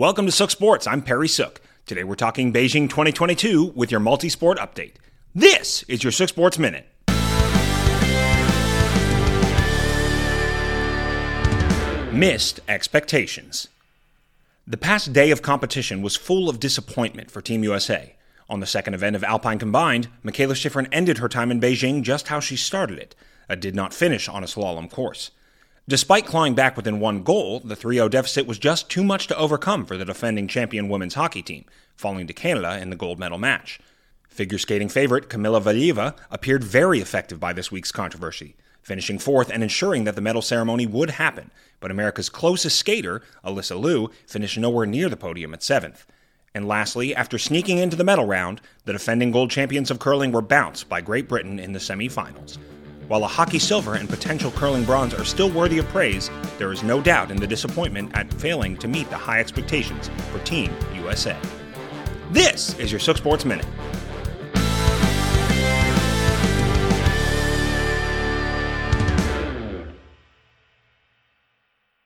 Welcome to Sook Sports. I'm Perry Sook. Today we're talking Beijing 2022 with your multi-sport update. This is your Sook Sports Minute. Missed expectations. The past day of competition was full of disappointment for Team USA. On the second event of Alpine Combined, Mikaela Shiffrin ended her time in Beijing just how she started it, a did not finish on a slalom course. Despite clawing back within one goal, the 3 0 deficit was just too much to overcome for the defending champion women's hockey team, falling to Canada in the gold medal match. Figure skating favorite Kamila Valieva appeared very effective by this week's controversy, finishing fourth and ensuring that the medal ceremony would happen, but America's closest skater, Alysa Liu, finished nowhere near the podium at seventh. And lastly, after sneaking into the medal round, the defending gold champions of curling were bounced by Great Britain in the semifinals. While a hockey silver and potential curling bronze are still worthy of praise, there is no doubt in the disappointment at failing to meet the high expectations for Team USA. This is your Sook Sports Minute.